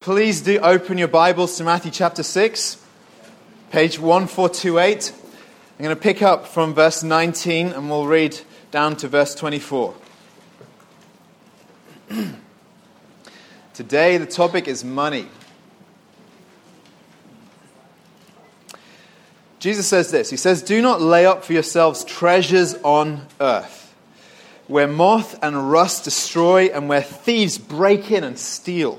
Please do open your Bibles to Matthew chapter 6, page 1428. I'm going to pick up from verse 19 and we'll read down to verse 24. Today, the topic is money. Jesus says this He says, Do not lay up for yourselves treasures on earth, where moth and rust destroy and where thieves break in and steal.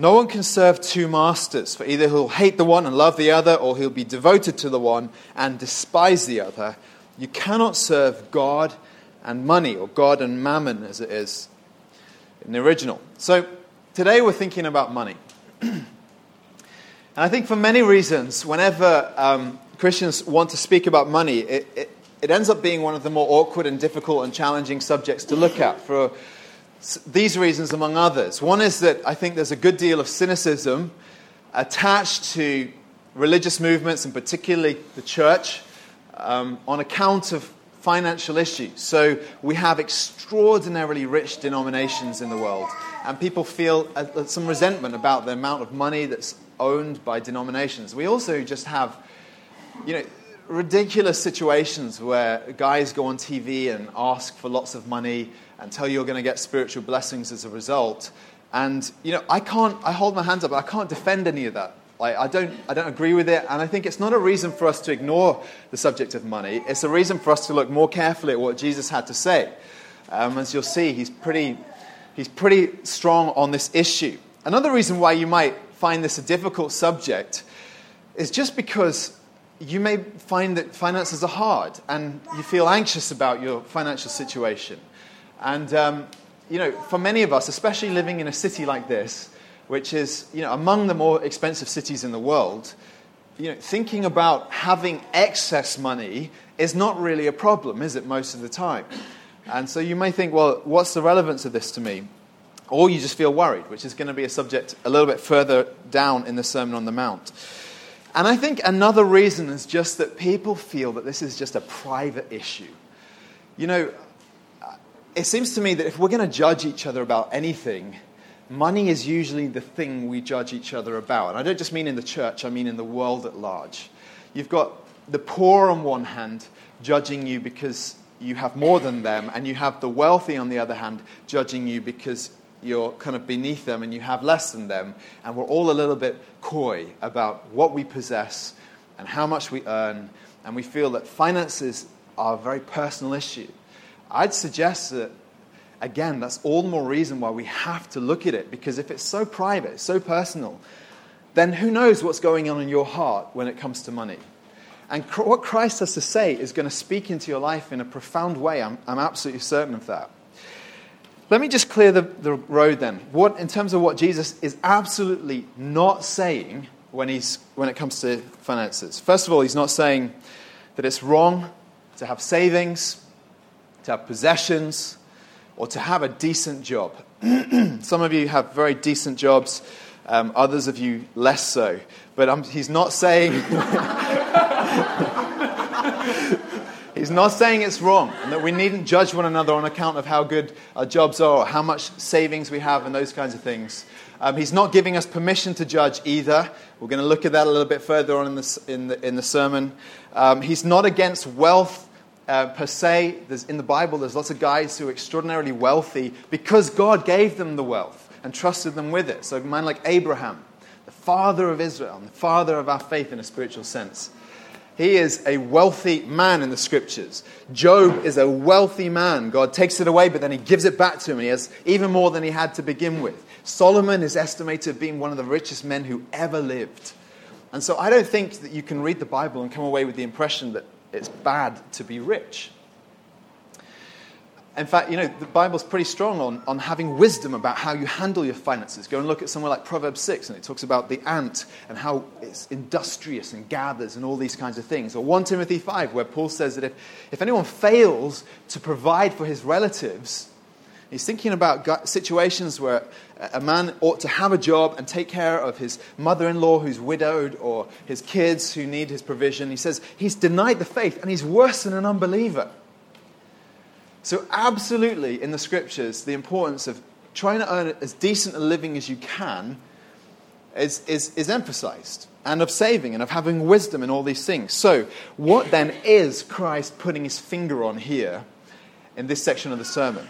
No one can serve two masters, for either he'll hate the one and love the other, or he'll be devoted to the one and despise the other. You cannot serve God and money, or God and mammon, as it is in the original. So today we're thinking about money. and I think for many reasons, whenever um, Christians want to speak about money, it, it, it ends up being one of the more awkward and difficult and challenging subjects to look at for these reasons, among others. One is that I think there's a good deal of cynicism attached to religious movements, and particularly the church, um, on account of financial issues. So we have extraordinarily rich denominations in the world, and people feel uh, some resentment about the amount of money that's owned by denominations. We also just have, you know, ridiculous situations where guys go on TV and ask for lots of money and tell you you're going to get spiritual blessings as a result. And, you know, I can't, I hold my hands up, I can't defend any of that. Like, I, don't, I don't agree with it, and I think it's not a reason for us to ignore the subject of money. It's a reason for us to look more carefully at what Jesus had to say. Um, as you'll see, he's pretty, he's pretty strong on this issue. Another reason why you might find this a difficult subject is just because you may find that finances are hard and you feel anxious about your financial situation. And, um, you know, for many of us, especially living in a city like this, which is, you know, among the more expensive cities in the world, you know, thinking about having excess money is not really a problem, is it, most of the time? And so you may think, well, what's the relevance of this to me? Or you just feel worried, which is going to be a subject a little bit further down in the Sermon on the Mount. And I think another reason is just that people feel that this is just a private issue. You know, it seems to me that if we're going to judge each other about anything, money is usually the thing we judge each other about. And I don't just mean in the church, I mean in the world at large. You've got the poor on one hand judging you because you have more than them, and you have the wealthy on the other hand judging you because you're kind of beneath them and you have less than them. And we're all a little bit coy about what we possess and how much we earn. And we feel that finances are a very personal issue. I'd suggest that, again, that's all the more reason why we have to look at it, because if it's so private, so personal, then who knows what's going on in your heart when it comes to money? And what Christ has to say is going to speak into your life in a profound way. I'm, I'm absolutely certain of that. Let me just clear the, the road then. What, in terms of what Jesus is absolutely not saying when, he's, when it comes to finances. First of all, he's not saying that it's wrong to have savings, to have possessions, or to have a decent job. Some of you have very decent jobs, um, others of you less so. But um, he's not saying. he's not saying it's wrong and that we needn't judge one another on account of how good our jobs are or how much savings we have and those kinds of things. Um, he's not giving us permission to judge either. We're going to look at that a little bit further on in the, in the, in the sermon. Um, he's not against wealth uh, per se. There's, in the Bible, there's lots of guys who are extraordinarily wealthy because God gave them the wealth and trusted them with it. So, a man like Abraham, the father of Israel, and the father of our faith in a spiritual sense. He is a wealthy man in the scriptures. Job is a wealthy man. God takes it away, but then he gives it back to him. He has even more than he had to begin with. Solomon is estimated being one of the richest men who ever lived. And so I don't think that you can read the Bible and come away with the impression that it's bad to be rich. In fact, you know, the Bible's pretty strong on, on having wisdom about how you handle your finances. Go and look at somewhere like Proverbs 6, and it talks about the ant and how it's industrious and gathers and all these kinds of things. Or 1 Timothy 5, where Paul says that if, if anyone fails to provide for his relatives, he's thinking about situations where a man ought to have a job and take care of his mother in law who's widowed or his kids who need his provision. He says he's denied the faith and he's worse than an unbeliever. So, absolutely, in the scriptures, the importance of trying to earn as decent a living as you can is, is, is emphasized, and of saving and of having wisdom in all these things. So, what then is Christ putting his finger on here in this section of the sermon?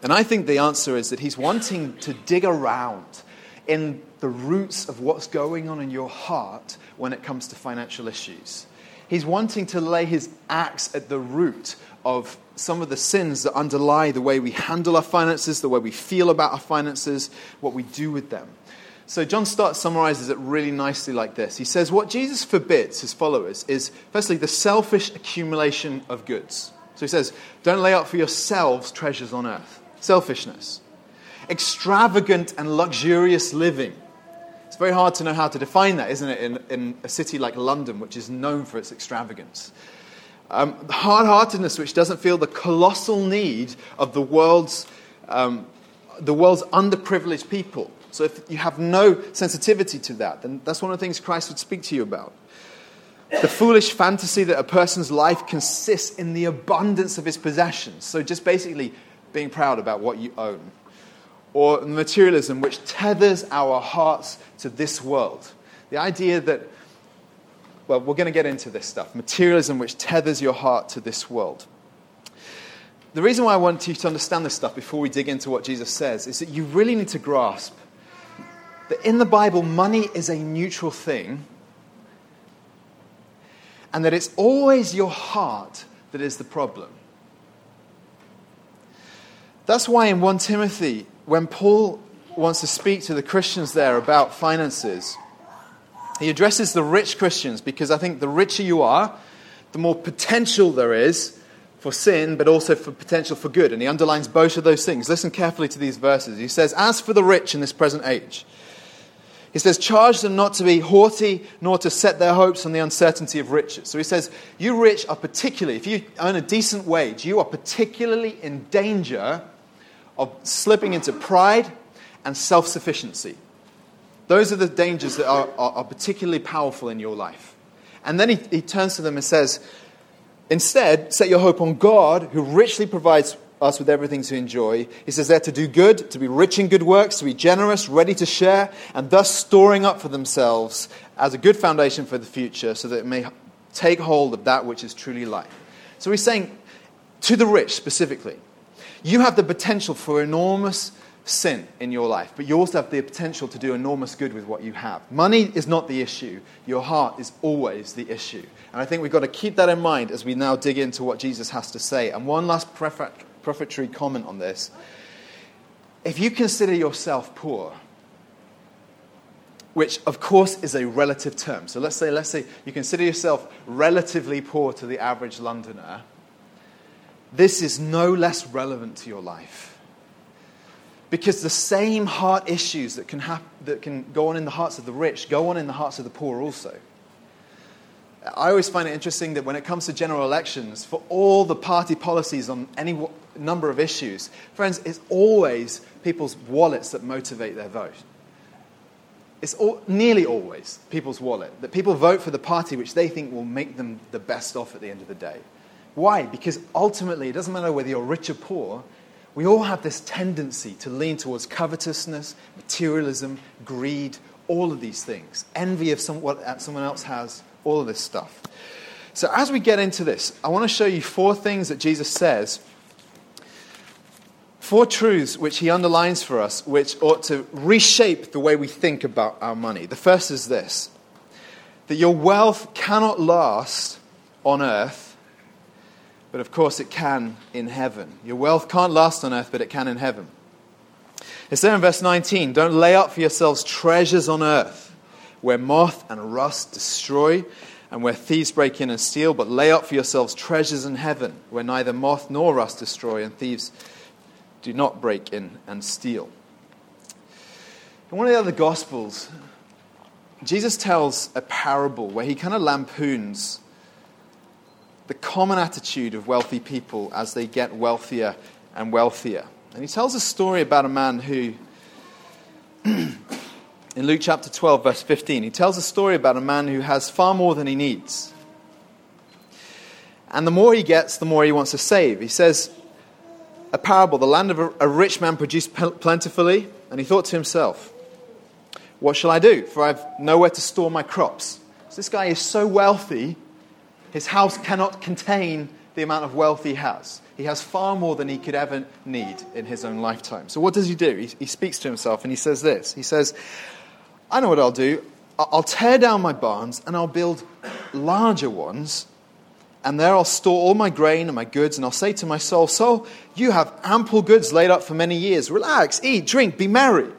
And I think the answer is that he's wanting to dig around in the roots of what's going on in your heart when it comes to financial issues. He's wanting to lay his axe at the root of some of the sins that underlie the way we handle our finances, the way we feel about our finances, what we do with them. So, John Stott summarizes it really nicely like this. He says, What Jesus forbids his followers is, firstly, the selfish accumulation of goods. So, he says, Don't lay up for yourselves treasures on earth. Selfishness. Extravagant and luxurious living. It's very hard to know how to define that, isn't it, in, in a city like London, which is known for its extravagance. Um, hard heartedness, which doesn't feel the colossal need of the world's, um, the world's underprivileged people. So if you have no sensitivity to that, then that's one of the things Christ would speak to you about. The foolish fantasy that a person's life consists in the abundance of his possessions. So just basically being proud about what you own. Or materialism, which tethers our hearts to this world. The idea that well, we're going to get into this stuff materialism, which tethers your heart to this world. The reason why I want you to understand this stuff before we dig into what Jesus says is that you really need to grasp that in the Bible, money is a neutral thing, and that it's always your heart that is the problem. That's why in 1 Timothy, when Paul wants to speak to the Christians there about finances, he addresses the rich Christians because I think the richer you are, the more potential there is for sin, but also for potential for good. And he underlines both of those things. Listen carefully to these verses. He says, As for the rich in this present age, he says, Charge them not to be haughty, nor to set their hopes on the uncertainty of riches. So he says, You rich are particularly, if you earn a decent wage, you are particularly in danger of slipping into pride and self sufficiency. Those are the dangers that are, are, are particularly powerful in your life. And then he, he turns to them and says, Instead, set your hope on God, who richly provides us with everything to enjoy. He says they're to do good, to be rich in good works, to be generous, ready to share, and thus storing up for themselves as a good foundation for the future so that it may take hold of that which is truly life. So he's saying to the rich specifically, you have the potential for enormous sin in your life, but you also have the potential to do enormous good with what you have. Money is not the issue, your heart is always the issue. And I think we've got to keep that in mind as we now dig into what Jesus has to say. And one last prefatory comment on this. If you consider yourself poor, which of course is a relative term. So let's say, let's say you consider yourself relatively poor to the average Londoner. This is no less relevant to your life because the same heart issues that can, hap- that can go on in the hearts of the rich go on in the hearts of the poor also. I always find it interesting that when it comes to general elections, for all the party policies on any w- number of issues, friends, it's always people's wallets that motivate their vote. It's all, nearly always people's wallet, that people vote for the party which they think will make them the best off at the end of the day. Why? Because ultimately, it doesn't matter whether you're rich or poor, we all have this tendency to lean towards covetousness, materialism, greed, all of these things, envy of some, what uh, someone else has, all of this stuff. So, as we get into this, I want to show you four things that Jesus says, four truths which he underlines for us, which ought to reshape the way we think about our money. The first is this that your wealth cannot last on earth but of course it can in heaven. Your wealth can't last on earth, but it can in heaven. It's there in verse 19 Don't lay up for yourselves treasures on earth where moth and rust destroy and where thieves break in and steal, but lay up for yourselves treasures in heaven, where neither moth nor rust destroy, and thieves do not break in and steal. In one of the other Gospels, Jesus tells a parable where he kind of lampoons the common attitude of wealthy people as they get wealthier and wealthier. And he tells a story about a man who, in Luke chapter 12, verse 15, he tells a story about a man who has far more than he needs. And the more he gets, the more he wants to save. He says, a parable the land of a, a rich man produced plentifully, and he thought to himself, What shall I do? For I have nowhere to store my crops. So this guy is so wealthy his house cannot contain the amount of wealth he has. He has far more than he could ever need in his own lifetime. So, what does he do? He, he speaks to himself and he says this He says, I know what I'll do. I'll tear down my barns and I'll build larger ones. And there I'll store all my grain and my goods. And I'll say to my soul, Soul, you have ample goods laid up for many years. Relax, eat, drink, be merry.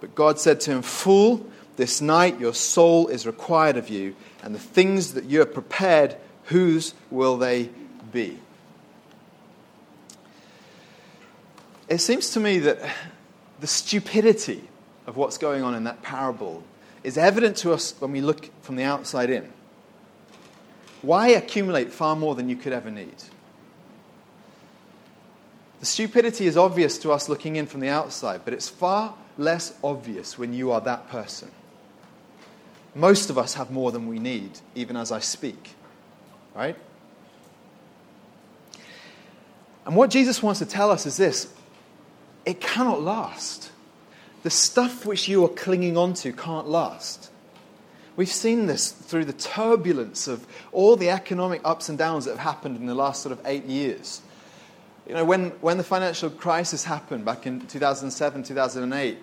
But God said to him, Fool, this night your soul is required of you and the things that you have prepared, whose will they be? It seems to me that the stupidity of what's going on in that parable is evident to us when we look from the outside in. Why accumulate far more than you could ever need? The stupidity is obvious to us looking in from the outside, but it's far less obvious when you are that person. Most of us have more than we need, even as I speak. Right? And what Jesus wants to tell us is this it cannot last. The stuff which you are clinging onto can't last. We've seen this through the turbulence of all the economic ups and downs that have happened in the last sort of eight years. You know, when, when the financial crisis happened back in 2007, 2008,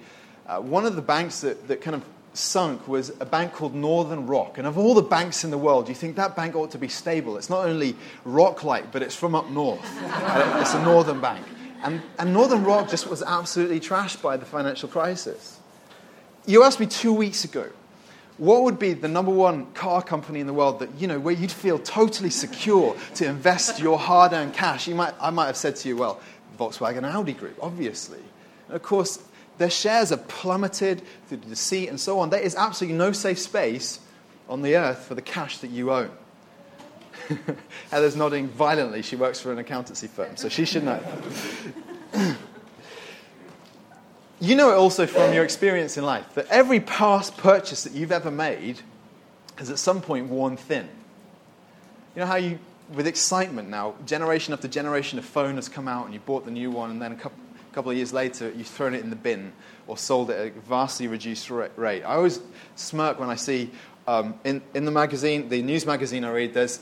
uh, one of the banks that, that kind of sunk was a bank called Northern Rock. And of all the banks in the world, you think that bank ought to be stable. It's not only rock like, but it's from up north. Uh, it's a northern bank. And, and Northern Rock just was absolutely trashed by the financial crisis. You asked me two weeks ago, what would be the number one car company in the world that, you know, where you'd feel totally secure to invest your hard earned cash? You might, I might have said to you, well, Volkswagen Audi Group, obviously. And of course, their shares are plummeted through the deceit and so on. There is absolutely no safe space on the earth for the cash that you own. Heather's nodding violently. She works for an accountancy firm, so she should know. you know it also from your experience in life that every past purchase that you've ever made has at some point worn thin. You know how you, with excitement now, generation after generation of phone has come out and you bought the new one, and then a couple, couple of years later, you've thrown it in the bin or sold it at a vastly reduced rate. I always smirk when I see um, in, in the magazine, the news magazine I read, there's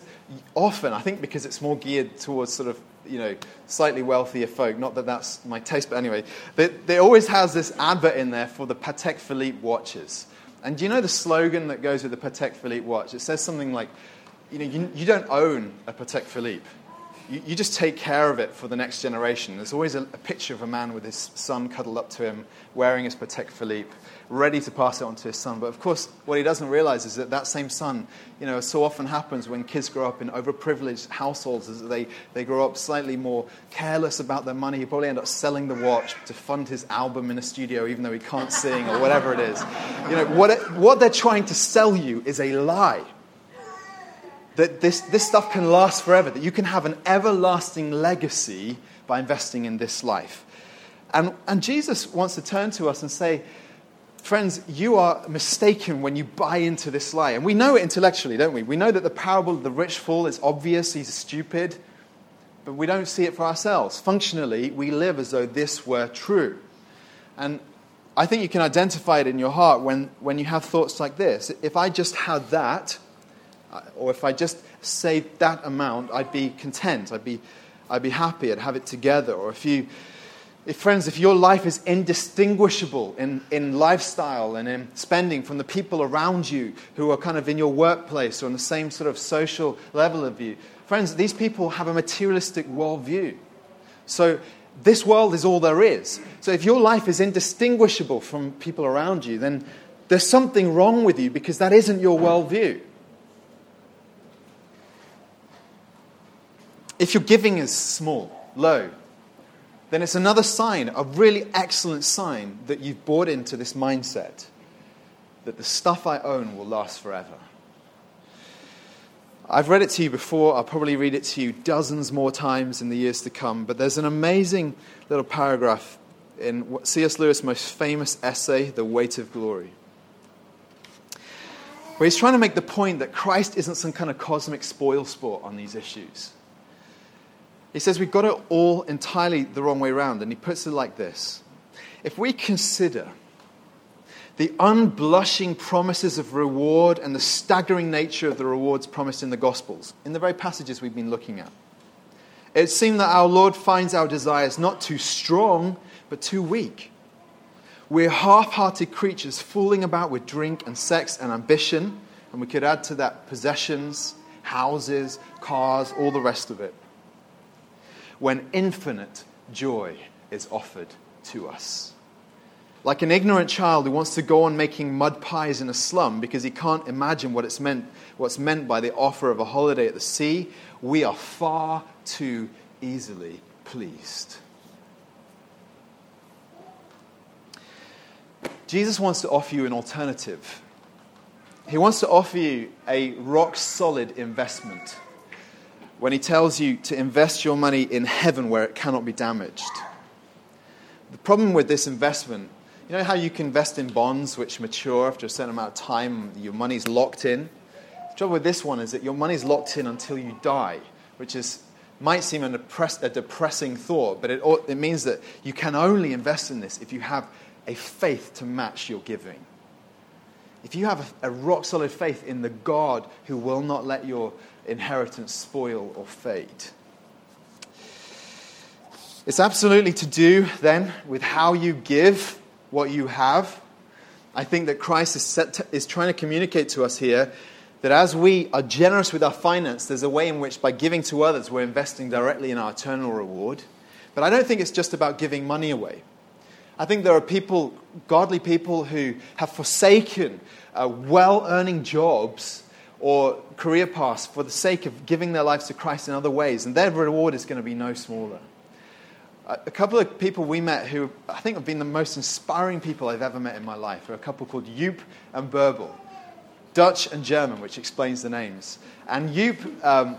often, I think because it's more geared towards sort of, you know, slightly wealthier folk, not that that's my taste, but anyway, they, they always has this advert in there for the Patek Philippe watches. And do you know the slogan that goes with the Patek Philippe watch? It says something like, you know, you, you don't own a Patek Philippe you, you, just take care of it for the next generation. There's always a, a, picture of a man with his son cuddled up to him, wearing his Patek Philippe, ready to pass it on to his son. But of course, what he doesn't realize is that that same son, you know, so often happens when kids grow up in overprivileged households, is that they, they grow up slightly more careless about their money. He probably end up selling the watch to fund his album in a studio, even though he can't sing or whatever it is. You know, what, it, what they're trying to sell you is a lie that this, this stuff can last forever, that you can have an everlasting legacy by investing in this life. And, and Jesus wants to turn to us and say, Friends, you are mistaken when you buy into this lie. And we know it intellectually, don't we? We know that the parable of the rich fool is obvious, he's stupid, but we don't see it for ourselves. Functionally, we live as though this were true. And I think you can identify it in your heart when, when you have thoughts like this. If I just had that, or if I just saved that amount, I'd be content. I'd be, I'd be happy. I'd have it together. Or if you, if friends, if your life is indistinguishable in, in lifestyle and in spending from the people around you who are kind of in your workplace or on the same sort of social level of you, friends, these people have a materialistic worldview. So this world is all there is. So if your life is indistinguishable from people around you, then there's something wrong with you because that isn't your worldview. If your giving is small, low, then it's another sign, a really excellent sign, that you've bought into this mindset that the stuff I own will last forever. I've read it to you before. I'll probably read it to you dozens more times in the years to come. But there's an amazing little paragraph in C.S. Lewis' most famous essay, The Weight of Glory, where he's trying to make the point that Christ isn't some kind of cosmic spoil sport on these issues. He says we've got it all entirely the wrong way around, and he puts it like this If we consider the unblushing promises of reward and the staggering nature of the rewards promised in the Gospels, in the very passages we've been looking at, it seems that our Lord finds our desires not too strong, but too weak. We're half hearted creatures fooling about with drink and sex and ambition, and we could add to that possessions, houses, cars, all the rest of it when infinite joy is offered to us. Like an ignorant child who wants to go on making mud pies in a slum because he can't imagine what it's meant, what's meant by the offer of a holiday at the sea, we are far too easily pleased. Jesus wants to offer you an alternative. He wants to offer you a rock solid investment when he tells you to invest your money in heaven where it cannot be damaged. The problem with this investment, you know how you can invest in bonds which mature after a certain amount of time, your money's locked in? The trouble with this one is that your money's locked in until you die, which is, might seem a, depress, a depressing thought, but it, it means that you can only invest in this if you have a faith to match your giving. If you have a rock solid faith in the God who will not let your inheritance spoil or fade. It's absolutely to do then with how you give what you have. I think that Christ is, to, is trying to communicate to us here that as we are generous with our finance, there's a way in which by giving to others, we're investing directly in our eternal reward. But I don't think it's just about giving money away. I think there are people, godly people, who have forsaken uh, well earning jobs or career paths for the sake of giving their lives to Christ in other ways, and their reward is going to be no smaller. A couple of people we met who I think have been the most inspiring people I've ever met in my life are a couple called Joop and Bärbel, Dutch and German, which explains the names. And Joop, um,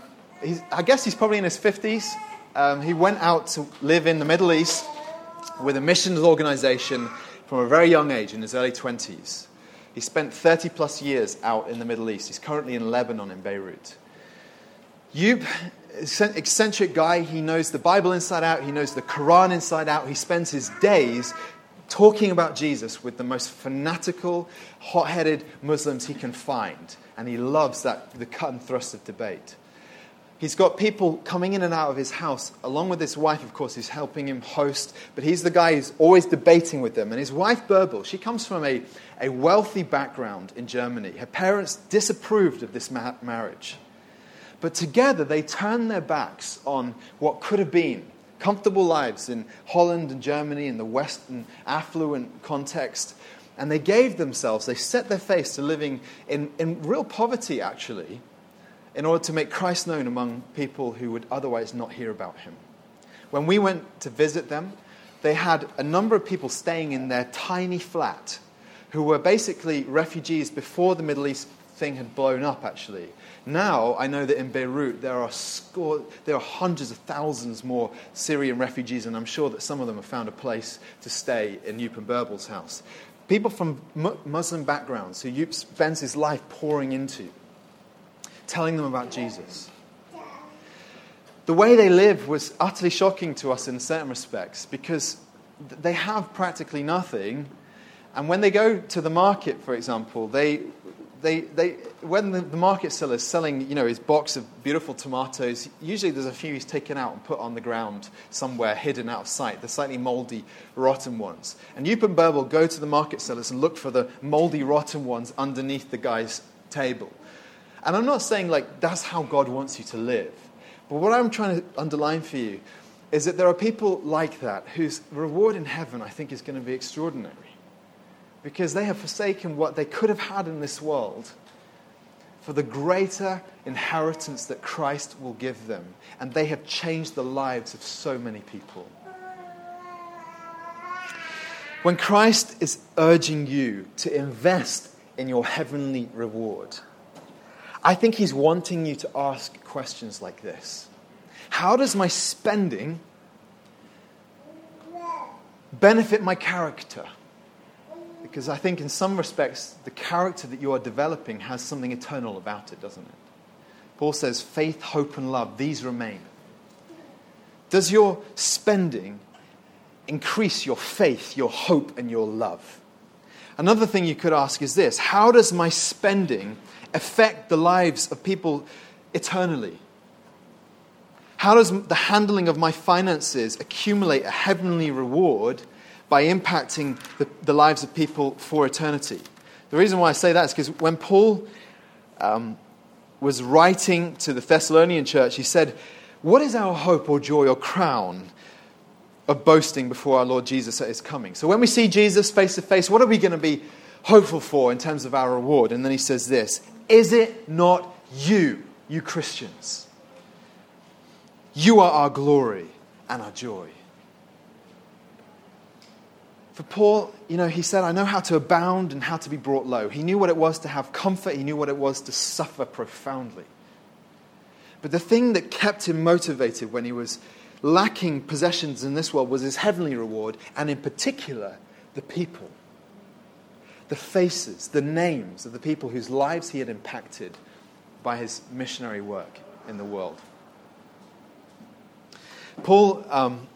I guess he's probably in his 50s. Um, he went out to live in the Middle East with a missions organization from a very young age, in his early 20s. He spent 30 plus years out in the Middle East. He's currently in Lebanon, in Beirut. Joop, eccentric guy, he knows the Bible inside out, he knows the Quran inside out. He spends his days talking about Jesus with the most fanatical, hot headed Muslims he can find. And he loves that, the cut and thrust of debate. He's got people coming in and out of his house, along with his wife, of course, who's helping him host. But he's the guy who's always debating with them. And his wife, Bärbel, she comes from a, a wealthy background in Germany. Her parents disapproved of this ma- marriage. But together, they turned their backs on what could have been comfortable lives in Holland and Germany, in the Western affluent context. And they gave themselves, they set their face to living in, in real poverty, actually in order to make Christ known among people who would otherwise not hear about him. When we went to visit them, they had a number of people staying in their tiny flat who were basically refugees before the Middle East thing had blown up, actually. Now, I know that in Beirut there are, score, there are hundreds of thousands more Syrian refugees, and I'm sure that some of them have found a place to stay in Joop and house. People from Muslim backgrounds who Joop spends his life pouring into telling them about Jesus. The way they live was utterly shocking to us in certain respects because they have practically nothing. And when they go to the market, for example, they, they, they, when the, the market seller is selling you know, his box of beautiful tomatoes, usually there's a few he's taken out and put on the ground somewhere hidden out of sight, the slightly moldy, rotten ones. And Joop and Bärbel go to the market sellers and look for the moldy, rotten ones underneath the guy's table. And I'm not saying like that's how God wants you to live. But what I'm trying to underline for you is that there are people like that whose reward in heaven I think is going to be extraordinary. Because they have forsaken what they could have had in this world for the greater inheritance that Christ will give them. And they have changed the lives of so many people. When Christ is urging you to invest in your heavenly reward, I think he's wanting you to ask questions like this How does my spending benefit my character? Because I think, in some respects, the character that you are developing has something eternal about it, doesn't it? Paul says, faith, hope, and love, these remain. Does your spending increase your faith, your hope, and your love? Another thing you could ask is this How does my spending affect the lives of people eternally? How does the handling of my finances accumulate a heavenly reward by impacting the, the lives of people for eternity? The reason why I say that is because when Paul um, was writing to the Thessalonian church, he said, What is our hope or joy or crown of boasting before our Lord Jesus at his coming? So when we see Jesus face to face, what are we going to be hopeful for in terms of our reward? And then he says this Is it not you, you Christians? You are our glory and our joy. For Paul, you know, he said, I know how to abound and how to be brought low. He knew what it was to have comfort, he knew what it was to suffer profoundly. But the thing that kept him motivated when he was lacking possessions in this world was his heavenly reward, and in particular, the people. The faces, the names of the people whose lives he had impacted by his missionary work in the world. Paul um,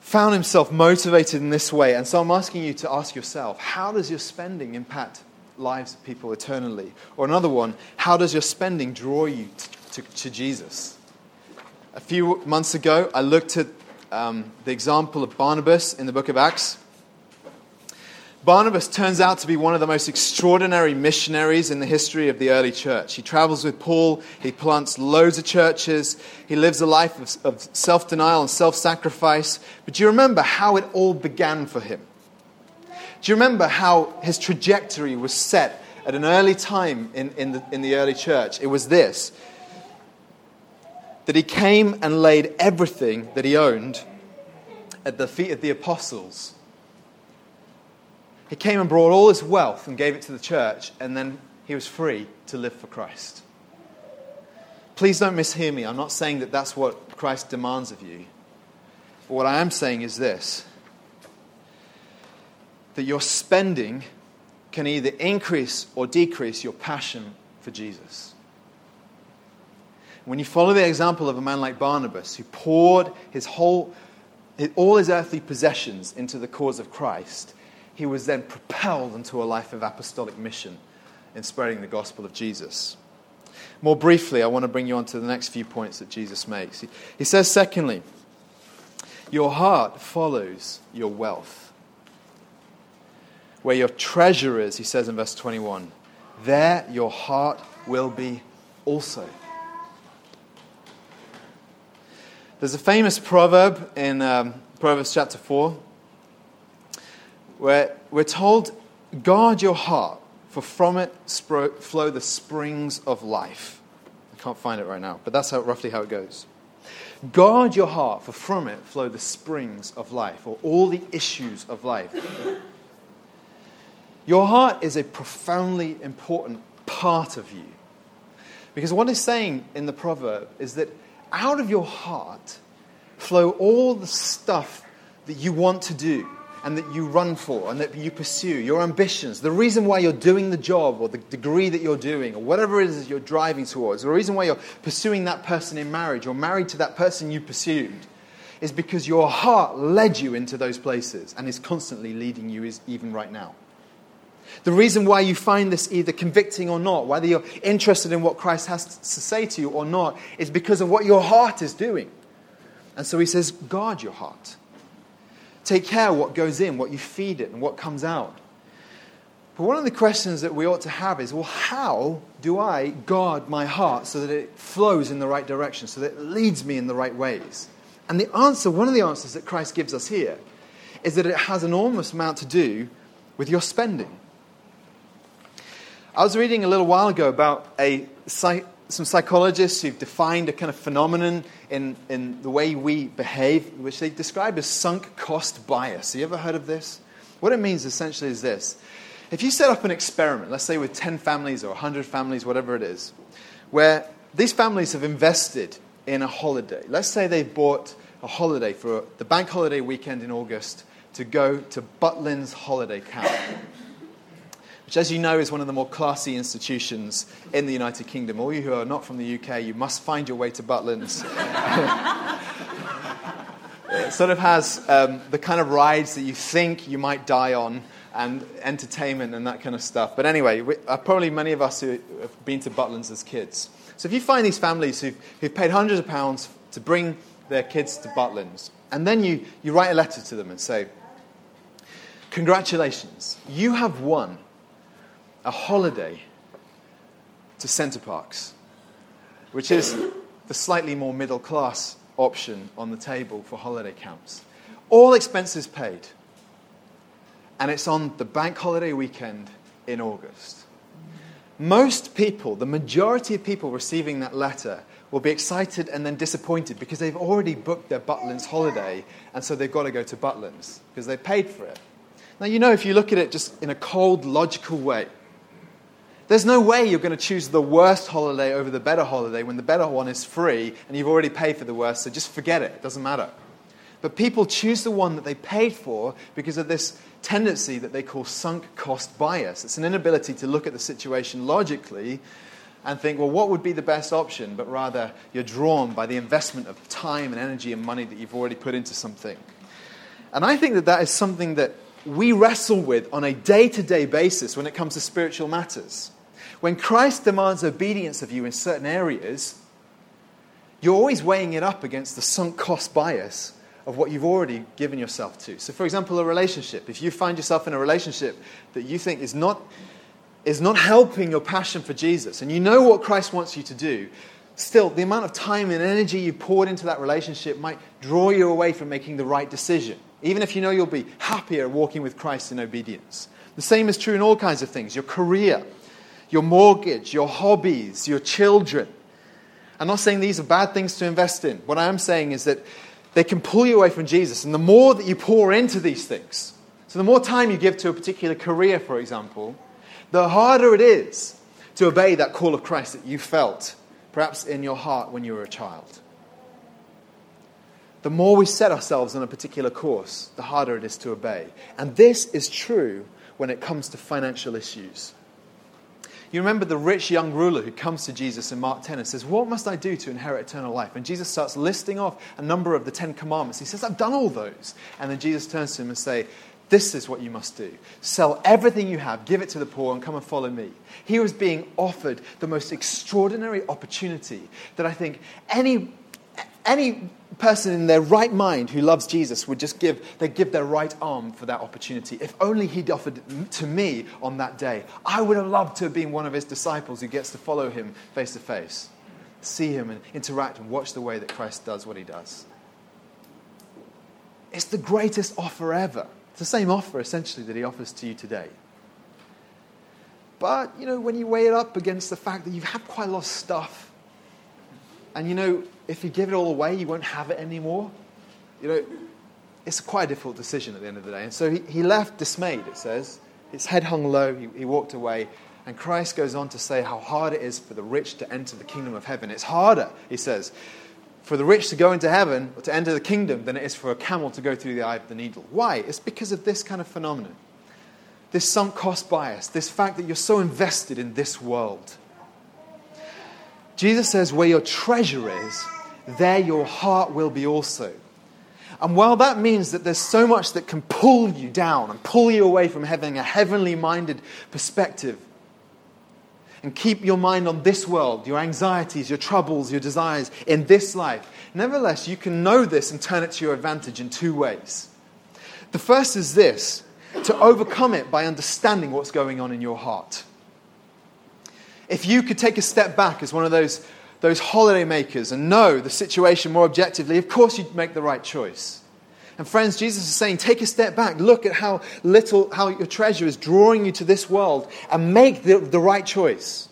found himself motivated in this way. And so I'm asking you to ask yourself how does your spending impact lives of people eternally? Or another one, how does your spending draw you to, to, to Jesus? A few months ago, I looked at um, the example of Barnabas in the book of Acts. Barnabas turns out to be one of the most extraordinary missionaries in the history of the early church. He travels with Paul, he plants loads of churches, he lives a life of, of self denial and self sacrifice. But do you remember how it all began for him? Do you remember how his trajectory was set at an early time in, in, the, in the early church? It was this that he came and laid everything that he owned at the feet of the apostles he came and brought all his wealth and gave it to the church, and then he was free to live for Christ. Please don't mishear me. I'm not saying that that's what Christ demands of you. But what I am saying is this that your spending can either increase or decrease your passion for Jesus. When you follow the example of a man like Barnabas, who poured his whole, all his earthly possessions into the cause of Christ, he was then propelled into a life of apostolic mission in spreading the gospel of Jesus. More briefly, I want to bring you on to the next few points that Jesus makes. He, he says, secondly, your heart follows your wealth. Where your treasure is, he says in verse 21, there your heart will be also. There's a famous proverb in um, Proverbs chapter 4 where we're told, guard your heart, for from it flow the springs of life. I can't find it right now, but that's how, roughly how it goes. Guard your heart, for from it flow the springs of life, or all the issues of life. Your heart is a profoundly important part of you. Because what it's saying in the proverb is that out of your heart flow all the stuff that you want to do, and that you run for and that you pursue, your ambitions, the reason why you're doing the job or the degree that you're doing or whatever it is you're driving towards, the reason why you're pursuing that person in marriage or married to that person you pursued, is because your heart led you into those places and is constantly leading you is even right now. The reason why you find this either convicting or not, whether you're interested in what Christ has to say to you or not, is because of what your heart is doing. And so he says, guard your heart. Take care what goes in, what you feed it, and what comes out. But one of the questions that we ought to have is well, how do I guard my heart so that it flows in the right direction, so that it leads me in the right ways? And the answer, one of the answers that Christ gives us here, is that it has an enormous amount to do with your spending. I was reading a little while ago about a, some psychologists who've defined a kind of phenomenon in, in the way we behave, which they describe as sunk cost bias. Have you ever heard of this? What it means essentially is this. If you set up an experiment, let's say with 10 families or 100 families, whatever it is, where these families have invested in a holiday. Let's say they've bought a holiday for the bank holiday weekend in August to go to Butlins Holiday Camp, which, as you know, is one of the more classy institutions in the United Kingdom. All you who are not from the UK, you must find your way to Butlins. it sort of has um, the kind of rides that you think you might die on and entertainment and that kind of stuff. But anyway, we, uh, probably many of us who have been to Butlins as kids. So if you find these families who've, who've paid hundreds of pounds to bring their kids to Butlins, and then you, you write a letter to them and say, Congratulations, you have won a holiday to Center Parcs, which is the slightly more middle class option on the table for holiday camps. All expenses paid. And it's on the bank holiday weekend in August. Most people, the majority of people receiving that letter, will be excited and then disappointed because they've already booked their Butlins holiday and so they've got to go to Butlins because they paid for it. Now, you know, if you look at it just in a cold, logical way, there's no way you're going to choose the worst holiday over the better holiday when the better one is free and you've already paid for the worst, so just forget it. It doesn't matter. But people choose the one that they paid for because of this tendency that they call sunk cost bias. It's an inability to look at the situation logically and think, well, what would be the best option? But rather, you're drawn by the investment of time and energy and money that you've already put into something. And I think that that is something that we wrestle with on a day to day basis when it comes to spiritual matters. When Christ demands obedience of you in certain areas, you're always weighing it up against the sunk cost bias of what you've already given yourself to. So, for example, a relationship. If you find yourself in a relationship that you think is not, is not helping your passion for Jesus, and you know what Christ wants you to do, still, the amount of time and energy you poured into that relationship might draw you away from making the right decision, even if you know you'll be happier walking with Christ in obedience. The same is true in all kinds of things your career, your mortgage, your hobbies, your children. I'm not saying these are bad things to invest in. What I am saying is that they can pull you away from Jesus. And the more that you pour into these things, so the more time you give to a particular career, for example, the harder it is to obey that call of Christ that you felt, perhaps in your heart when you were a child. The more we set ourselves on a particular course, the harder it is to obey. And this is true when it comes to financial issues. You remember the rich young ruler who comes to Jesus in Mark 10 and says, What must I do to inherit eternal life? And Jesus starts listing off a number of the Ten Commandments. He says, I've done all those. And then Jesus turns to him and says, This is what you must do. Sell everything you have, give it to the poor, and come and follow me. He was being offered the most extraordinary opportunity that I think any any person in their right mind who loves Jesus would just give, they give their right arm for that opportunity. If only he'd offered to me on that day. I would have loved to have been one of his disciples who gets to follow him face to face, see him and interact and watch the way that Christ does what he does. It's the greatest offer ever. It's the same offer, essentially, that he offers to you today. But, you know, when you weigh it up against the fact that you have quite a lot of stuff, and you know, if you give it all away, you won't have it anymore. You know, it's quite a difficult decision at the end of the day. And so he, he left dismayed, it says. His head hung low, he, he walked away. And Christ goes on to say how hard it is for the rich to enter the kingdom of heaven. It's harder, he says, for the rich to go into heaven or to enter the kingdom than it is for a camel to go through the eye of the needle. Why? It's because of this kind of phenomenon. This sunk cost bias, this fact that you're so invested in this world. Jesus says, where your treasure is, there your heart will be also. And while that means that there's so much that can pull you down and pull you away from having a heavenly minded perspective, and keep your mind on this world, your anxieties, your troubles, your desires in this life, nevertheless, you can know this and turn it to your advantage in two ways. The first is this to overcome it by understanding what's going on in your heart. If you could take a step back as one of those those holiday makers and know the situation more objectively, of course you'd make the right choice. And friends, Jesus is saying, take a step back. Look at how little, how your treasure is drawing you to this world and make the, the right choice.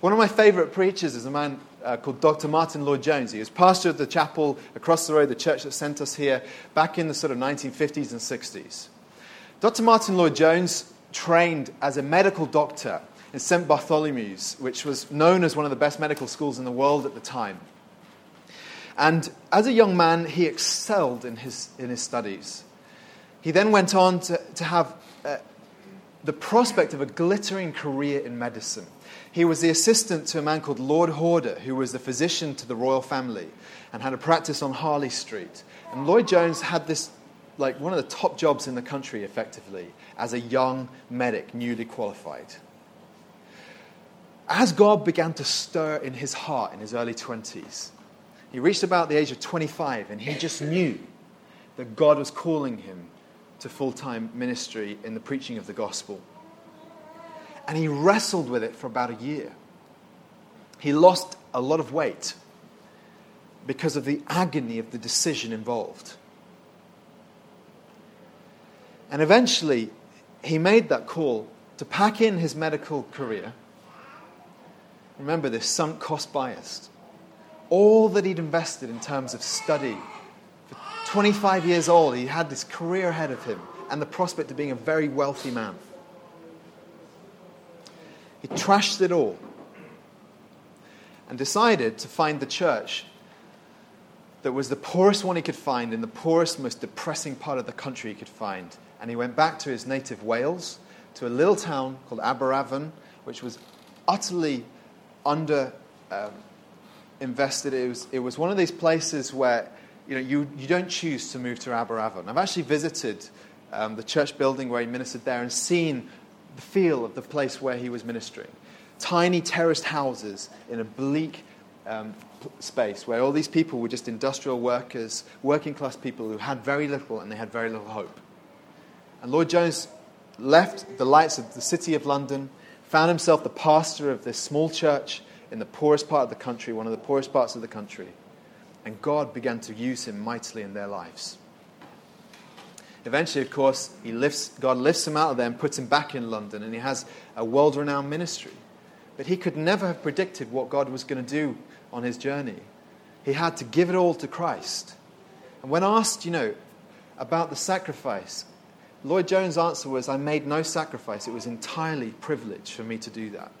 One of my favorite preachers is a man uh, called Dr. Martyn Lloyd-Jones. He was pastor of the chapel across the road, the church that sent us here, back in the sort of 1950s and 60s. Dr. Martyn Lloyd-Jones trained as a medical doctor in St. Bartholomew's, which was known as one of the best medical schools in the world at the time. And as a young man, he excelled in his, in his studies. He then went on to, to have uh, the prospect of a glittering career in medicine. He was the assistant to a man called Lord Horder, who was the physician to the royal family and had a practice on Harley Street. And Lloyd-Jones had this, like, one of the top jobs in the country, effectively, as a young medic, newly qualified. As God began to stir in his heart in his early 20s, he reached about the age of 25 and he just knew that God was calling him to full time ministry in the preaching of the gospel. And he wrestled with it for about a year. He lost a lot of weight because of the agony of the decision involved. And eventually, he made that call to pack in his medical career. Remember this sunk cost bias. All that he'd invested in terms of study. For 25 years old, he had this career ahead of him and the prospect of being a very wealthy man. He trashed it all and decided to find the church that was the poorest one he could find in the poorest, most depressing part of the country he could find. And he went back to his native Wales, to a little town called Aberavon, which was utterly under um, invested. It was, it was one of these places where you, know, you, you don't choose to move to Aberavon. I've actually visited um, the church building where he ministered there and seen the feel of the place where he was ministering. Tiny terraced houses in a bleak um, space where all these people were just industrial workers, working class people who had very little and they had very little hope. And Lloyd-Jones left the lights of the city of London, found himself the pastor of this small church in the poorest part of the country, one of the poorest parts of the country. And God began to use him mightily in their lives. Eventually, of course, he lifts, God lifts him out of there and puts him back in London, and he has a world renowned ministry. But he could never have predicted what God was going to do on his journey. He had to give it all to Christ. And when asked, you know, about the sacrifice, Lloyd-Jones' answer was, I made no sacrifice. It was entirely privilege for me to do that.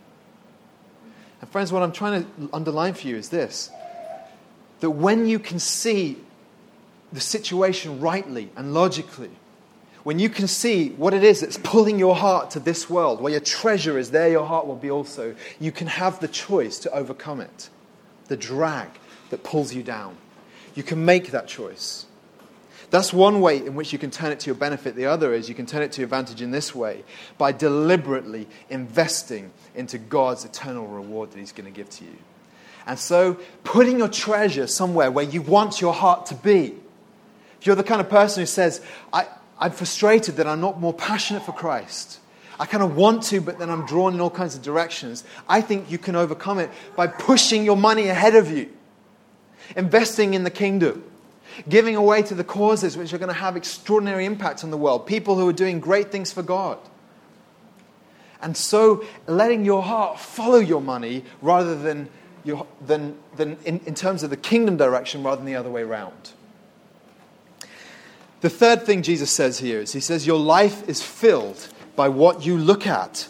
And, friends, what I'm trying to underline for you is this that when you can see the situation rightly and logically, when you can see what it is that's pulling your heart to this world, where your treasure is, there your heart will be also, you can have the choice to overcome it, the drag that pulls you down. You can make that choice. That's one way in which you can turn it to your benefit. The other is you can turn it to your advantage in this way by deliberately investing into God's eternal reward that He's going to give to you. And so, putting your treasure somewhere where you want your heart to be if you're the kind of person who says, I, I'm frustrated that I'm not more passionate for Christ, I kind of want to, but then I'm drawn in all kinds of directions, I think you can overcome it by pushing your money ahead of you, investing in the kingdom. Giving away to the causes which are going to have extraordinary impact on the world, people who are doing great things for God. And so letting your heart follow your money rather than, your, than, than in, in terms of the kingdom direction rather than the other way around. The third thing Jesus says here is He says, Your life is filled by what you look at.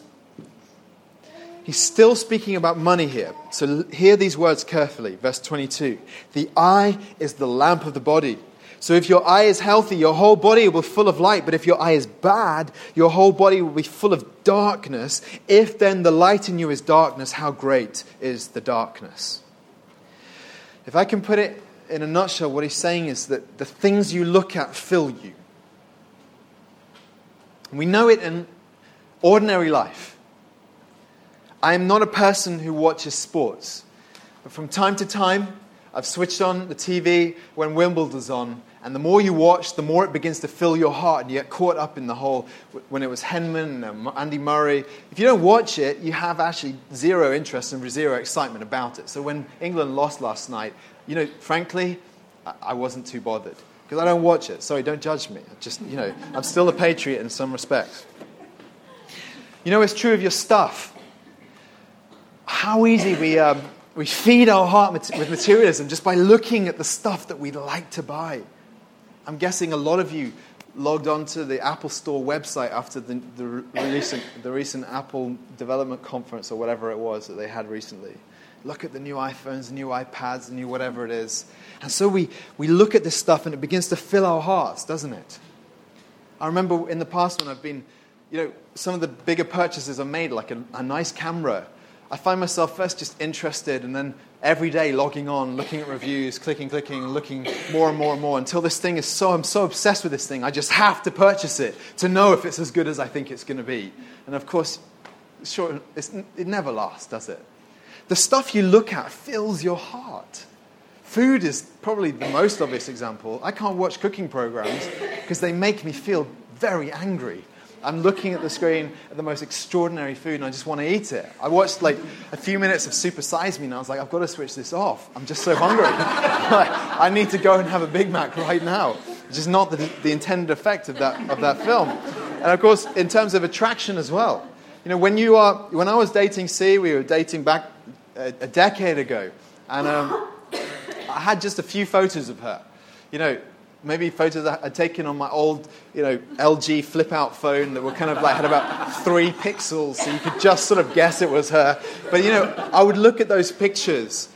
He's still speaking about money here. So hear these words carefully. Verse 22 The eye is the lamp of the body. So if your eye is healthy, your whole body will be full of light. But if your eye is bad, your whole body will be full of darkness. If then the light in you is darkness, how great is the darkness? If I can put it in a nutshell, what he's saying is that the things you look at fill you. We know it in ordinary life. I am not a person who watches sports, but from time to time, I've switched on the TV when Wimbledon's on, and the more you watch, the more it begins to fill your heart, and you get caught up in the whole. When it was Henman and um, Andy Murray, if you don't watch it, you have actually zero interest and zero excitement about it. So when England lost last night, you know, frankly, I wasn't too bothered. because I don't watch it. Sorry, don't judge me. Just, you know, I'm still a patriot in some respects. You know, it's true of your stuff. How easy we, um, we feed our heart with materialism just by looking at the stuff that we'd like to buy. I'm guessing a lot of you logged onto the Apple Store website after the, the, recent, the recent Apple development conference or whatever it was that they had recently. Look at the new iPhones, new iPads, new whatever it is. And so we, we look at this stuff and it begins to fill our hearts, doesn't it? I remember in the past when I've been, you know, some of the bigger purchases are made, like a, a nice camera. I find myself first just interested and then every day logging on, looking at reviews, clicking, clicking, looking more and more and more until this thing is so, I'm so obsessed with this thing, I just have to purchase it to know if it's as good as I think it's going to be. And of course, sure, it never lasts, does it? The stuff you look at fills your heart. Food is probably the most obvious example. I can't watch cooking programs because they make me feel very angry. I'm looking at the screen at the most extraordinary food and I just want to eat it. I watched like a few minutes of Super Size Me and I was like, I've got to switch this off. I'm just so hungry. I need to go and have a Big Mac right now. Which is not the, the intended effect of that, of that film. And of course, in terms of attraction as well. You know, when, you are, when I was dating C, we were dating back a, a decade ago. And um, I had just a few photos of her. You know, maybe photos I'd taken on my old, you know, LG flip out phone that were kind of like had about three pixels, so you could just sort of guess it was her. But you know, I would look at those pictures,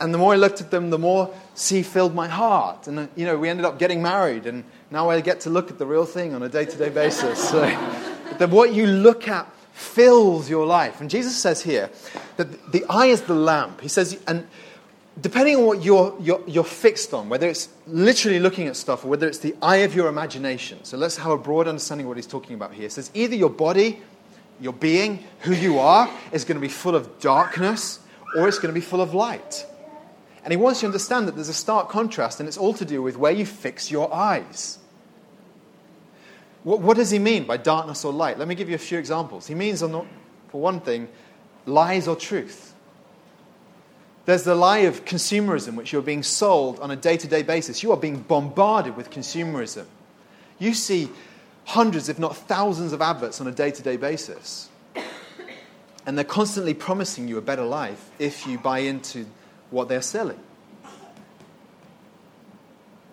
and the more I looked at them, the more she filled my heart. And you know, we ended up getting married, and now I get to look at the real thing on a day to day basis. So that what you look at fills your life. And Jesus says here that the eye is the lamp. He says, and depending on what you're, you're, you're, fixed on, whether it's literally looking at stuff or whether it's the eye of your imagination. So let's have a broad understanding of what he's talking about here. It says either your body, your being, who you are, is going to be full of darkness or it's going to be full of light. And he wants you to understand that there's a stark contrast, and it's all to do with where you fix your eyes. What, what does he mean by darkness or light? Let me give you a few examples. He means, for one thing, lies or truth. There's the lie of consumerism, which you're being sold on a day to day basis. You are being bombarded with consumerism. You see hundreds, if not thousands, of adverts on a day to day basis. And they're constantly promising you a better life if you buy into what they're selling.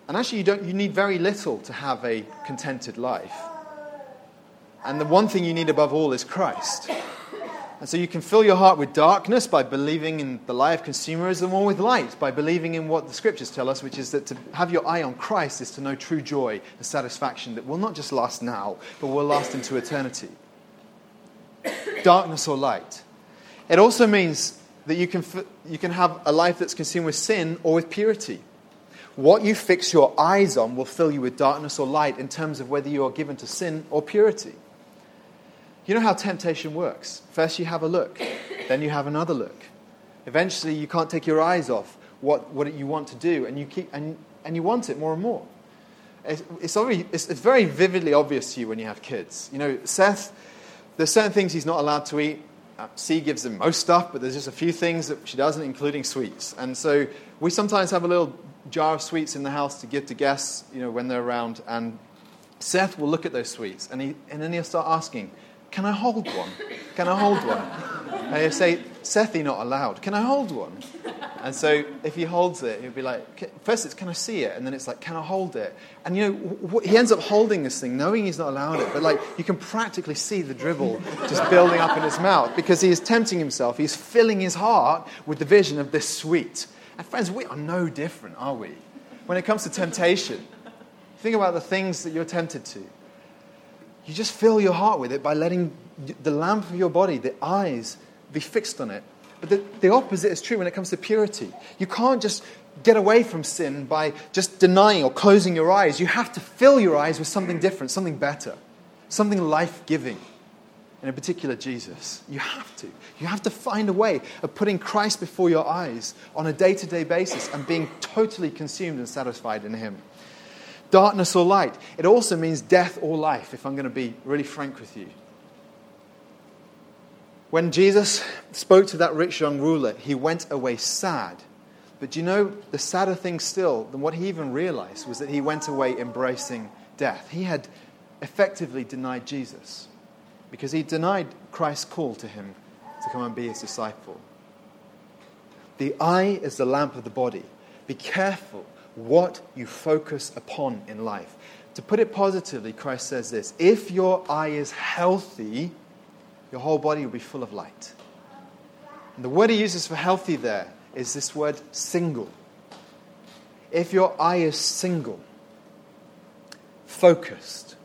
And actually, you, don't, you need very little to have a contented life. And the one thing you need above all is Christ. And so you can fill your heart with darkness by believing in the lie of consumerism or with light by believing in what the scriptures tell us, which is that to have your eye on Christ is to know true joy and satisfaction that will not just last now, but will last into eternity. darkness or light. It also means that you can, you can have a life that's consumed with sin or with purity. What you fix your eyes on will fill you with darkness or light in terms of whether you are given to sin or purity. You know how temptation works. First, you have a look, then, you have another look. Eventually, you can't take your eyes off what, what you want to do, and you, keep, and, and you want it more and more. It's, it's, it's, it's very vividly obvious to you when you have kids. You know, Seth, there's certain things he's not allowed to eat. Uh, C gives him most stuff, but there's just a few things that she doesn't, including sweets. And so we sometimes have a little jar of sweets in the house to give to guests, you know, when they're around. And Seth will look at those sweets, and, he, and then he'll start asking, can I hold one? Can I hold one? And he'll say, Sethi, not allowed. Can I hold one? And so if he holds it, he'll be like, first it's, can I see it? And then it's like, can I hold it? And you know, he ends up holding this thing, knowing he's not allowed it. But like, you can practically see the dribble just building up in his mouth because he is tempting himself. He's filling his heart with the vision of this sweet. And friends, we are no different, are we? When it comes to temptation, think about the things that you're tempted to. You just fill your heart with it by letting the lamp of your body, the eyes, be fixed on it. But the, the opposite is true when it comes to purity. You can't just get away from sin by just denying or closing your eyes. You have to fill your eyes with something different, something better, something life giving. and In particular, Jesus. You have to. You have to find a way of putting Christ before your eyes on a day to day basis and being totally consumed and satisfied in Him darkness or light. It also means death or life, if I'm going to be really frank with you. When Jesus spoke to that rich young ruler, he went away sad But do you know, the sadder thing still than what he even realized was that he went away embracing death. He had effectively denied Jesus because he denied Christ's call to him to come and be his disciple. The eye is the lamp of the body. Be careful what you focus upon in life. To put it positively, Christ says this if your eye is healthy, your whole body will be full of light. And the word he uses for healthy there is this word single. If your eye is single, focused,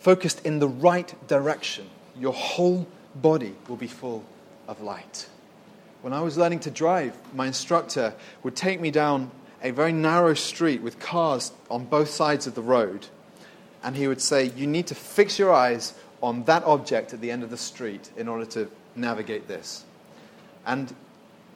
focused in the right direction, your whole body will be full of light. When I was learning to drive, my instructor would take me down a very narrow street with cars on both sides of the road, and he would say, You need to fix your eyes on that object at the end of the street in order to navigate this. And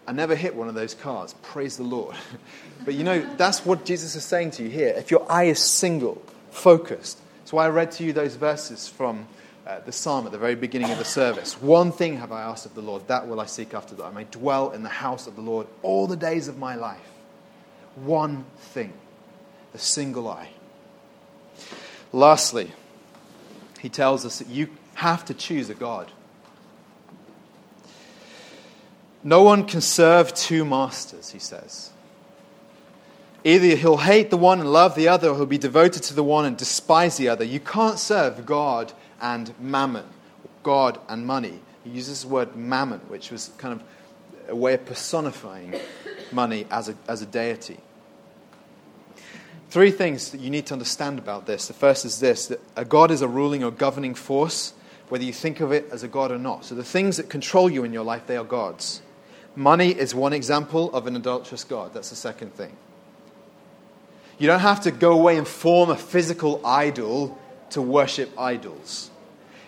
I never hit one of those cars. Praise the Lord. but you know, that's what Jesus is saying to you here. If your eye is single, focused. That's why I read to you those verses from uh, the psalm at the very beginning of the service. One thing have I asked of the Lord, that will I seek after, that I may dwell in the house of the Lord all the days of my life. One thing, the single eye. Lastly, he tells us that you have to choose a God. No one can serve two masters, he says. Either he'll hate the one and love the other, or he'll be devoted to the one and despise the other. You can't serve God and mammon, God and money. He uses the word mammon, which was kind of a way of personifying money as a, as a deity. Three things that you need to understand about this. The first is this that a God is a ruling or governing force, whether you think of it as a God or not. So the things that control you in your life, they are gods. Money is one example of an adulterous God. That's the second thing. You don't have to go away and form a physical idol to worship idols.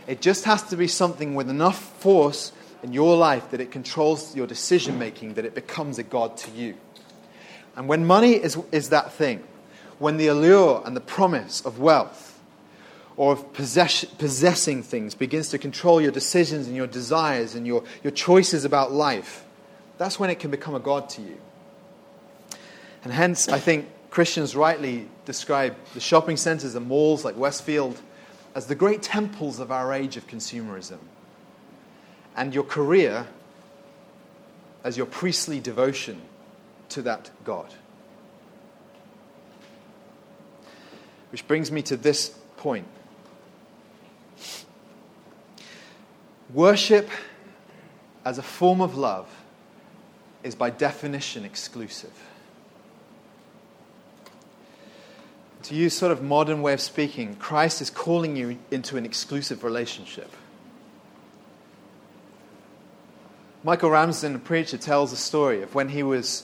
It just has to be something with enough force in your life that it controls your decision making, that it becomes a God to you. And when money is, is that thing, when the allure and the promise of wealth or of possess, possessing things begins to control your decisions and your desires and your, your choices about life, that's when it can become a God to you. And hence, I think Christians rightly describe the shopping centers and malls like Westfield as the great temples of our age of consumerism. And your career as your priestly devotion to that God. Which brings me to this point. Worship as a form of love is by definition exclusive. To use sort of modern way of speaking, Christ is calling you into an exclusive relationship. Michael Ramsden, a preacher, tells a story of when he was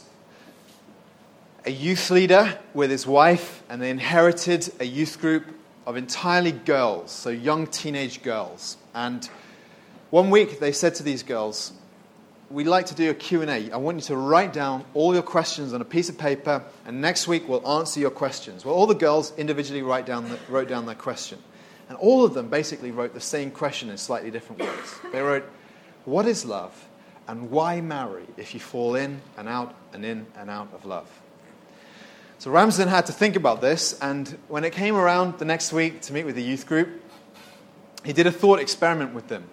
a youth leader with his wife, and they inherited a youth group of entirely girls, so young teenage girls. And one week they said to these girls, we'd like to do a Q&A. I want you to write down all your questions on a piece of paper, and next week we'll answer your questions. Well, all the girls individually write down the, wrote down their question. And all of them basically wrote the same question in slightly different words. They wrote, What is love? And why marry if you fall in and out and in and out of love? So Ramsden had to think about this, and when it came around the next week to meet with the youth group, he did a thought experiment with them.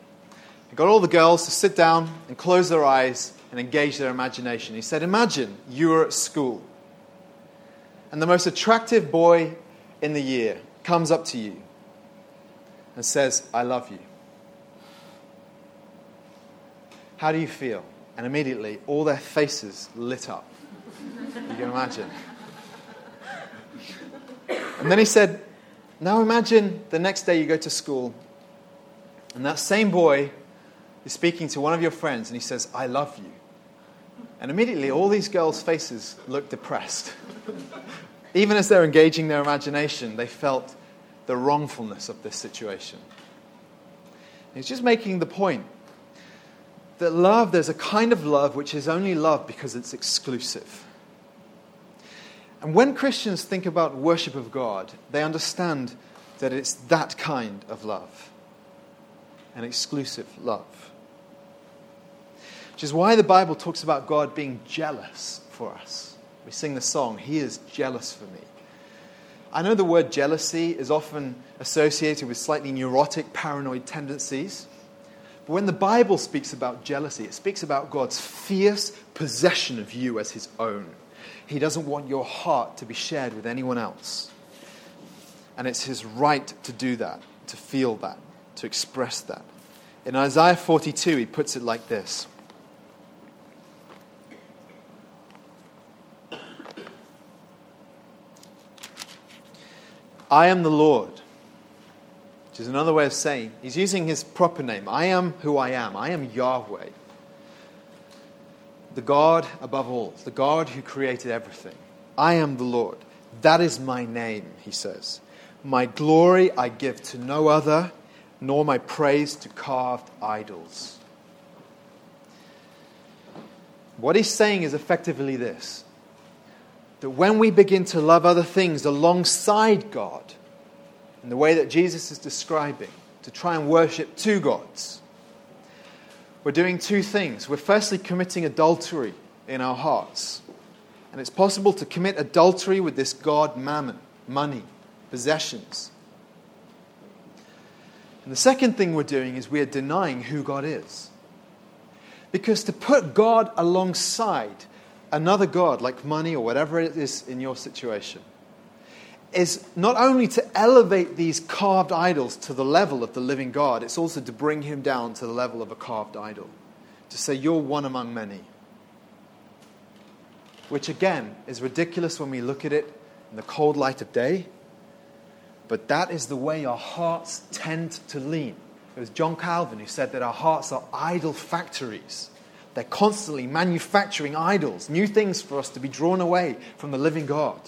He got all the girls to sit down and close their eyes and engage their imagination. He said, Imagine you were at school and the most attractive boy in the year comes up to you and says, I love you. How do you feel? And immediately all their faces lit up. You can imagine. And then he said, Now imagine the next day you go to school and that same boy is speaking to one of your friends and he says, I love you. And immediately all these girls' faces look depressed. Even as they're engaging their imagination, they felt the wrongfulness of this situation. He's just making the point that love, there's a kind of love which is only love because it's exclusive. And when Christians think about worship of God, they understand that it's that kind of love an exclusive love. Which is why the Bible talks about God being jealous for us. We sing the song, He is jealous for me. I know the word jealousy is often associated with slightly neurotic, paranoid tendencies. But when the Bible speaks about jealousy, it speaks about God's fierce possession of you as his own. He doesn't want your heart to be shared with anyone else. And it's his right to do that, to feel that, to express that. In Isaiah 42, he puts it like this I am the Lord, which is another way of saying he's using his proper name. I am who I am. I am Yahweh, the God above all, the God who created everything. I am the Lord. That is my name, he says. My glory I give to no other, nor my praise to carved idols. What he's saying is effectively this that when we begin to love other things alongside God, in the way that Jesus is describing, to try and worship two gods, we're doing two things. We're firstly committing adultery in our hearts. And it's possible to commit adultery with this God, mammon, money, possessions. And the second thing we're doing is we are denying who God is. Because to put God alongside another God, like money or whatever it is in your situation, is not only to elevate these carved idols to the level of the living God, it's also to bring him down to the level of a carved idol. To say, You're one among many. Which again is ridiculous when we look at it in the cold light of day, but that is the way our hearts tend to lean. It was John Calvin who said that our hearts are idol factories. They're constantly manufacturing idols, new things for us to be drawn away from the living God,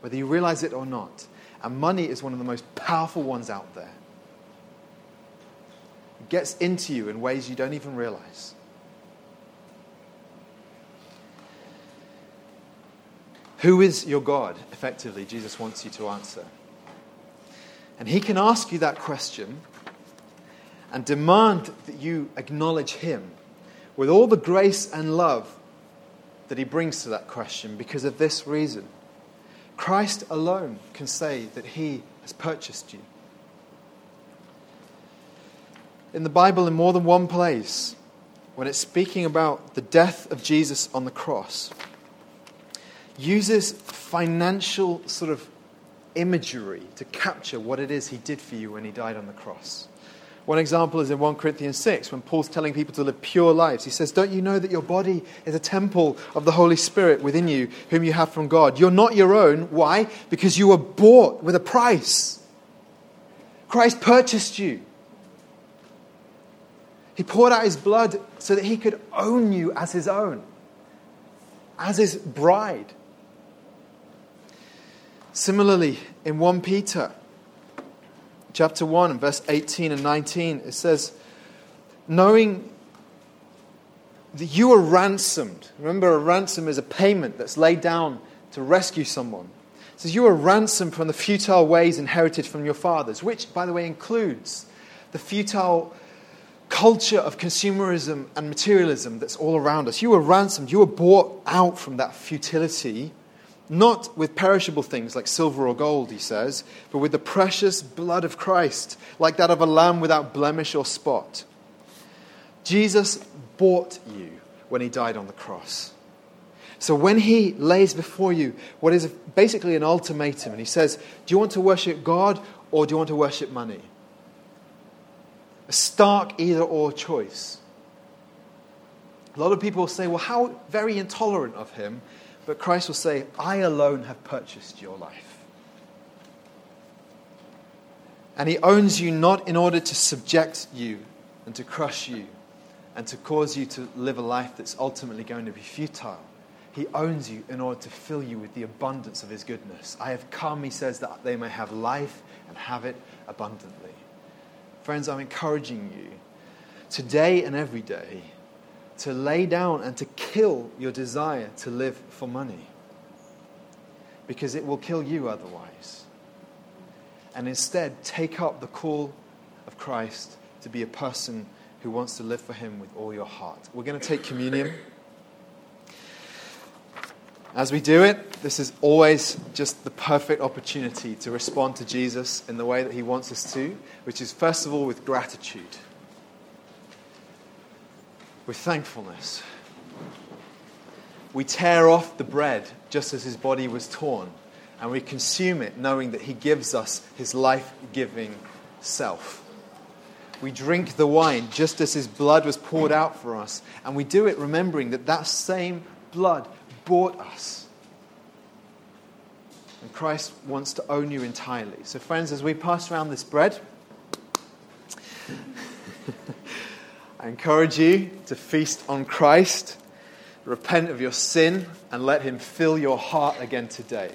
whether you realize it or not. And money is one of the most powerful ones out there. It gets into you in ways you don't even realize. Who is your God? Effectively, Jesus wants you to answer. And he can ask you that question and demand that you acknowledge him with all the grace and love that he brings to that question because of this reason. Christ alone can say that he has purchased you. In the Bible, in more than one place, when it's speaking about the death of Jesus on the cross, uses financial sort of imagery to capture what it is he did for you when he died on the cross. One example is in 1 Corinthians 6 when Paul's telling people to live pure lives. He says, Don't you know that your body is a temple of the Holy Spirit within you, whom you have from God? You're not your own. Why? Because you were bought with a price. Christ purchased you. He poured out his blood so that he could own you as his own, as his bride. Similarly, in 1 Peter, chapter 1 and verse 18 and 19, it says, Knowing that you are ransomed. Remember, a ransom is a payment that's laid down to rescue someone. It says, You are ransomed from the futile ways inherited from your fathers, which, by the way, includes the futile culture of consumerism and materialism that's all around us. You were ransomed. You were bought out from that futility not with perishable things like silver or gold, he says, but with the precious blood of Christ, like that of a lamb without blemish or spot. Jesus bought you when he died on the cross. So when he lays before you what is basically an ultimatum, and he says, Do you want to worship God or do you want to worship money? A stark either or choice. A lot of people say, Well, how very intolerant of him but Christ will say, I alone have purchased your life. And he owns you not in order to subject you and to crush you and to cause you to live a life that's ultimately going to be futile. He owns you in order to fill you with the abundance of his goodness. I have come, he says, that they may have life and have it abundantly. Friends, I'm encouraging you today and every day to lay down and to kill your desire to live for money because it will kill you otherwise. And instead, take up the call of Christ to be a person who wants to live for Him with all your heart. We're going to take communion. As we do it, this is always just the perfect opportunity to respond to Jesus in the way that he wants us to, which is first of all with gratitude, with thankfulness. We tear off the bread just as his body was torn, and we consume it knowing that he gives us his life giving self. We drink the wine just as his blood was poured out for us, and we do it remembering that that same blood bought us. And Christ wants to own you entirely. So, friends, as we pass around this bread, I encourage you to feast on Christ, repent of your sin, and let him fill your heart again today.